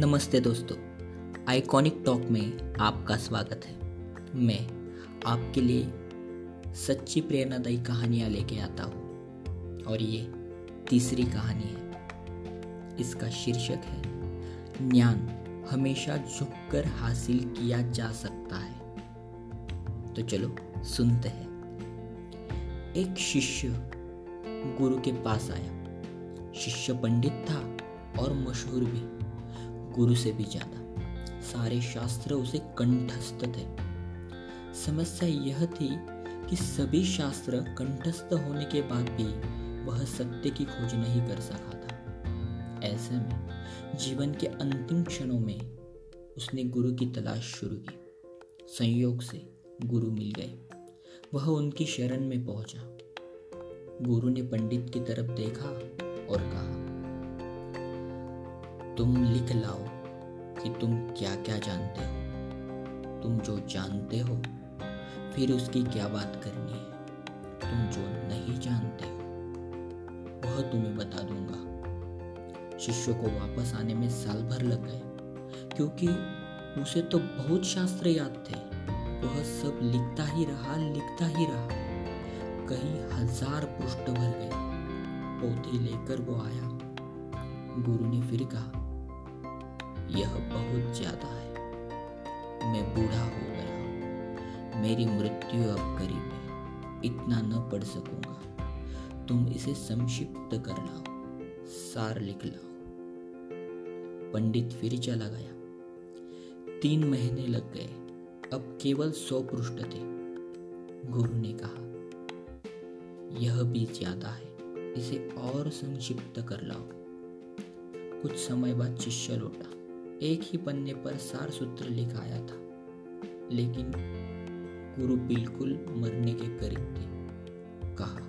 नमस्ते दोस्तों, iconic talk में आपका स्वागत है। मैं आपके लिए सच्ची प्रेरणादायी कहानियाँ लेके आता हूँ, और ये तीसरी कहानी है। इसका शीर्षक है, ज्ञान हमेशा झुककर हासिल किया जा सकता है। तो चलो सुनते हैं। एक शिष्य गुरु के पास आया। शिष्य पंडित था और मशहूर भी। गुरु से भी ज़्यादा। सारे शास्त्र उसे कंठस्थ थे। समस्या यह थी कि सभी शास्त्र कंठस्थ होने के बाद भी वह सत्य की खोज नहीं कर सका था। ऐसे में जीवन के अंतिम क्षणों में उसने गुरु की तलाश शुरू की। संयोग से गुरु मिल गए। वह उनकी शरण में पहुँचा। गुरु ने पंडित की तरफ़ देखा और कहा तुम लिख लाओ कि तुम क्या क्या जानते हो। तुम जो जानते हो, फिर उसकी क्या बात करनी है? तुम जो नहीं जानते हो, वह तुम्हें बता दूँगा। शिष्य को वापस आने में साल भर लग गए, क्योंकि उसे तो बहुत शास्त्र याद थे। वह सब लिखता ही रहा, लिखता ही रहा। कहीं हज़ार पृष्ठ भर गए। पोथी लेकर वो आया। गुरु ने फिर कहा यह बहुत ज़्यादा है। मैं बूढ़ा हो गया हूँ। मेरी मृत्यु अब करीब है। इतना न पढ़ सकूँगा। तुम इसे संक्षिप्त कर लाओ। सार लिख लाओ। पंडित फिर चला गया। तीन महीने लग गए। अब केवल सौ पृष्ठ थे। गुरु ने कहा, यह भी ज़्यादा है। इसे और संक्षिप्त कर लाओ। कुछ समय बाद शिष्य लौटा। एक ही पन्ने पर सार सूत्र लिखाया था, लेकिन गुरु बिल्कुल मरने के करीब थे। कहा,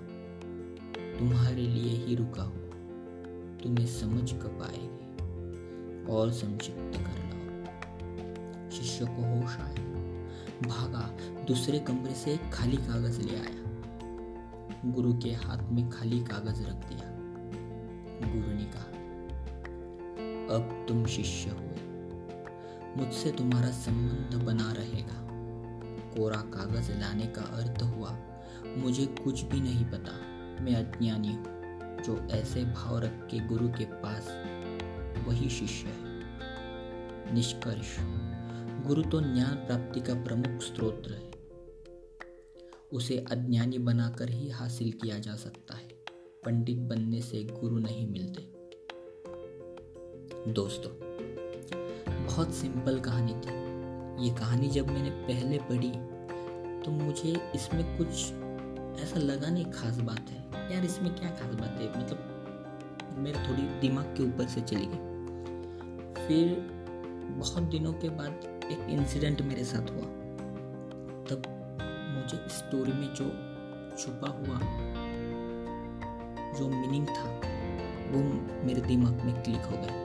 तुम्हारे लिए ही रुका हूँ, तुम्हें समझ कब आएगी और संक्षिप्त कर लाओ शिष्य को होश आया। भागा, दूसरे कमरे से खाली कागज़ ले आया। गुरु के हाथ में खाली कागज़ रख दिया। गुरु ने कहा अब तुम शिष्य हो। मुझसे तुम्हारा संबंध बना रहेगा। कोरा कागज़ लाने का अर्थ हुआ, मुझे कुछ भी नहीं पता। मैं अज्ञानी हूँ, जो ऐसे भाव रख के गुरु के पास वही शिष्य है। निष्कर्ष, गुरु तो ज्ञान प्राप्ति का प्रमुख स्रोत है। उसे अज्ञानी बनाकर ही हासिल किया जा सकता है। पंडित बनने से गुरु नहीं मिलते। दोस्तों, बहुत सिंपल कहानी थी। ये कहानी जब मैंने पहले पढ़ी तो मुझे इसमें कुछ ऐसा लगा नहीं खास बात है। यार, इसमें क्या खास बात है? मतलब मेरे थोड़ी दिमाग के ऊपर से चली गई। फिर बहुत दिनों के बाद एक इंसिडेंट मेरे साथ हुआ। तब मुझे स्टोरी में जो छुपा हुआ, जो मीनिंग था, वो मेरे दिमाग में क्लिक हो गया।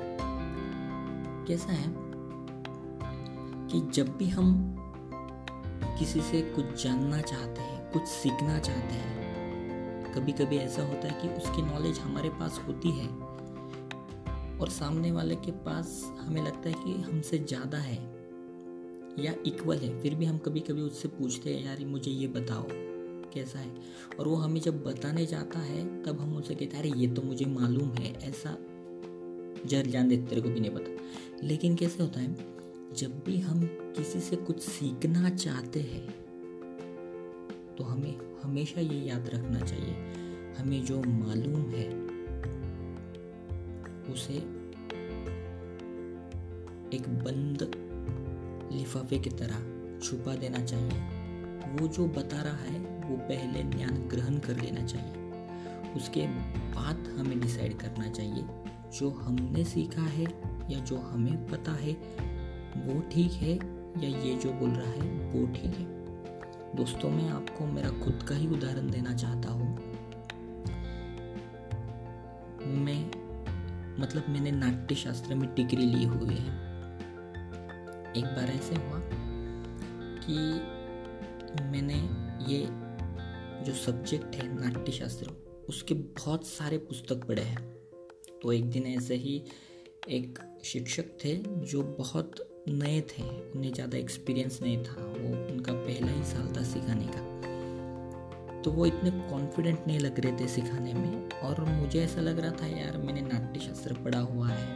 कैसा है कि जब भी हम किसी से कुछ जानना चाहते हैं, कुछ सीखना चाहते हैं कभी कभी ऐसा होता है कि उसकी नॉलेज हमारे पास होती है और सामने वाले के पास हमें लगता है कि हमसे ज़्यादा है या इक्वल है। फिर भी हम कभी कभी उससे पूछते हैं, यार, मुझे ये बताओ, कैसा है? और वो हमें जब बताने जाता है, तब हम उसे कहते हैं, अरे, ये तो मुझे मालूम है। ऐसा जर जान दे तेरे को भी नहीं पता। लेकिन कैसे होता है? जब भी हम किसी से कुछ सीखना चाहते हैं तो हमें हमेशा ये याद रखना चाहिए। हमें जो मालूम है, उसे एक बंद लिफाफे की तरह छुपा देना चाहिए। वो जो बता रहा है, वो पहले ज्ञान ग्रहण कर लेना चाहिए। उसके बाद हमें डिसाइड करना चाहिए, जो हमने सीखा है या जो हमें पता है, वो ठीक है, या ये जो बोल रहा है, वो ठीक है। दोस्तों, मैं आपको मेरा खुद का ही उदाहरण देना चाहता हूँ। मैं मतलब मैंने नाट्य शास्त्र में डिग्री ली हुई है। एक बार ऐसे हुआ कि मैंने ये जो सब्जेक्ट है नाट्य शास्त्र उसके बहुत सारे पुस्तक पढ़े हैं। तो एक दिन ऐसे ही एक शिक्षक थे जो बहुत नए थे, उन्हें ज़्यादा एक्सपीरियंस नहीं था, वो उनका पहला ही साल था सिखाने का। तो वो इतने कॉन्फिडेंट नहीं लग रहे थे सिखाने में और मुझे ऐसा लग रहा था, यार, मैंने नाट्य शास्त्र पढ़ा हुआ है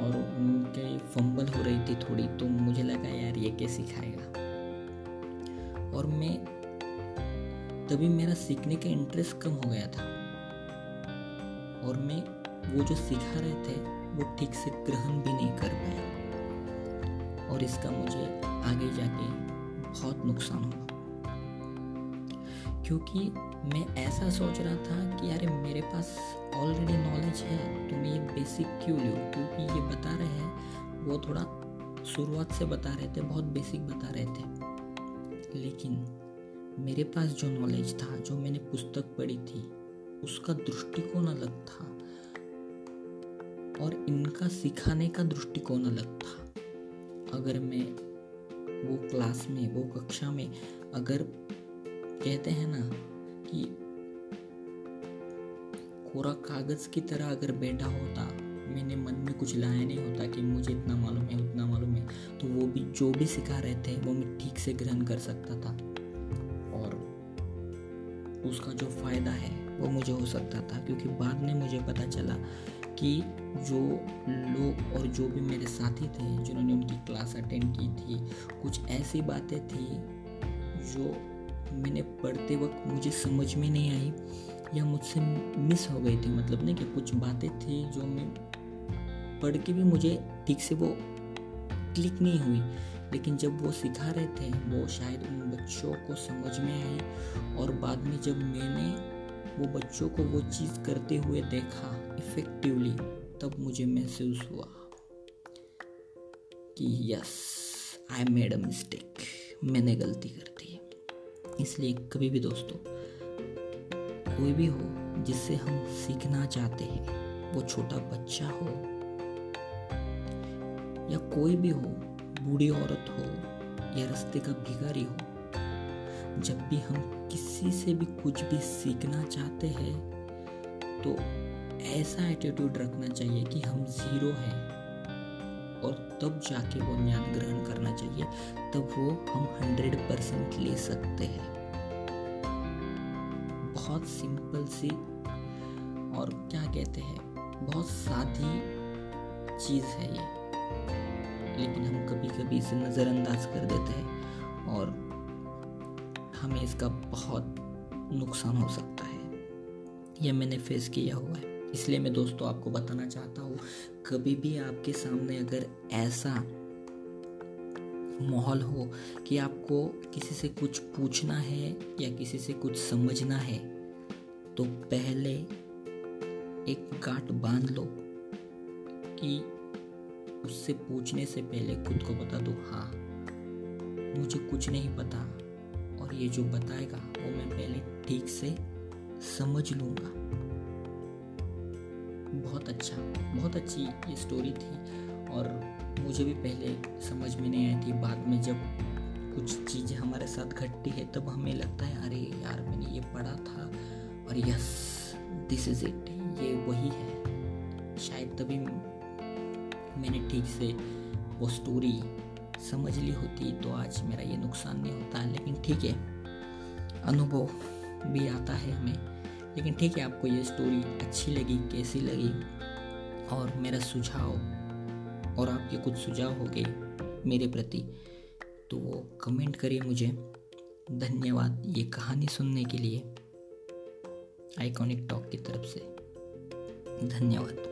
और उनके फंबल हो रही थी थोड़ी तो मुझे लगा, यार, ये कैसे सिखाएगा? और मैं, तभी मेरा सीखने का इंटरेस्ट कम हो गया था और मैं वो जो सिखा रहे थे, वो ठीक से ग्रहण भी नहीं कर पाया और इसका मुझे आगे जाके बहुत नुकसान हुआ। क्योंकि मैं ऐसा सोच रहा था कि अरे, मेरे पास ऑलरेडी नॉलेज है तो मैं ये बेसिक क्यों लूँ? क्योंकि ये बता रहे हैं, वो थोड़ा शुरुआत से बता रहे थे, बहुत बेसिक बता रहे थे। लेकिन मेरे पास जो नॉलेज था, जो मैंने पुस्तक पढ़ी थी, उसका दृष्टिकोण अलग था। और इनका सिखाने का दृष्टिकोण अलग था। अगर मैं वो क्लास में, वो कक्षा में अगर कहते हैं ना कि कोरा कागज़ की तरह अगर बैठा होता, मैंने मन में कुछ लाया नहीं होता कि मुझे इतना मालूम है, उतना मालूम है तो वो भी, जो भी सिखा रहे थे, वो मैं ठीक से ग्रहण कर सकता था। और उसका जो फ़ायदा है, वो मुझे हो सकता था, क्योंकि बाद में मुझे पता चला कि जो लोग और जो भी मेरे साथी थे, जिन्होंने उनकी क्लास अटेंड की थी, कुछ ऐसी बातें थी जो मैंने पढ़ते वक्त मुझे समझ में नहीं आई या मुझसे मिस हो गई थी। मतलब नहीं कि कुछ बातें थी जो मैं पढ़ के भी मुझे ठीक से वो क्लिक नहीं हुई। लेकिन जब वो सिखा रहे थे, वो शायद उन बच्चों को समझ में आई और बाद में जब मैंने वो बच्चों को वो चीज़ करते हुए देखा इफेक्टिवली तब मुझे महसूस हुआ कि yes I made a mistake मैंने गलती कर दी। इसलिए कभी भी दोस्तों, कोई भी हो जिससे हम सीखना चाहते हैं, वो छोटा बच्चा हो या कोई भी हो, बूढ़ी औरत हो या रास्ते का भिखारी हो जब भी हम किसी से भी कुछ भी सीखना चाहते हैं तो ऐसा एटीट्यूड रखना चाहिए कि हम ज़ीरो हैं। और तब जाके वो ज्ञान ग्रहण करना चाहिए, तब वो हम हंड्रेड परसेंट ले सकते हैं। बहुत सिंपल सी और क्या कहते हैं, बहुत सादी चीज़ है ये। लेकिन हम कभी कभी इसे नज़रअंदाज कर देते हैं और हमें इसका बहुत नुकसान हो सकता है। यह मैंने फेस किया हुआ है। इसलिए मैं दोस्तों आपको बताना चाहता हूँ, कभी भी आपके सामने अगर ऐसा माहौल हो कि आपको किसी से कुछ पूछना है या किसी से कुछ समझना है तो पहले एक गांठ बाँध लो कि उससे पूछने से पहले खुद को बता दो हाँ मुझे कुछ नहीं पता। ये जो बताएगा वो मैं पहले ठीक से समझ लूँगा। बहुत अच्छा बहुत अच्छी ये स्टोरी थी और मुझे भी पहले समझ में नहीं आई थी बाद में जब कुछ चीज़ें हमारे साथ घटती है तब हमें लगता है, अरे यार, मैंने ये पढ़ा था और यस दिस इज़ इट ये वही है। शायद तभी मैंने ठीक से वो स्टोरी समझ ली होती तो आज मेरा ये नुकसान नहीं होता। लेकिन ठीक है, अनुभव भी आता है हमें। लेकिन ठीक है, आपको ये स्टोरी अच्छी लगी, कैसी लगी? और मेरा सुझाव, और आपके कुछ सुझाव हो गए मेरे प्रति तो वो कमेंट करिए मुझे। धन्यवाद ये कहानी सुनने के लिए। आइकॉनिक टॉक की तरफ़ से। धन्यवाद।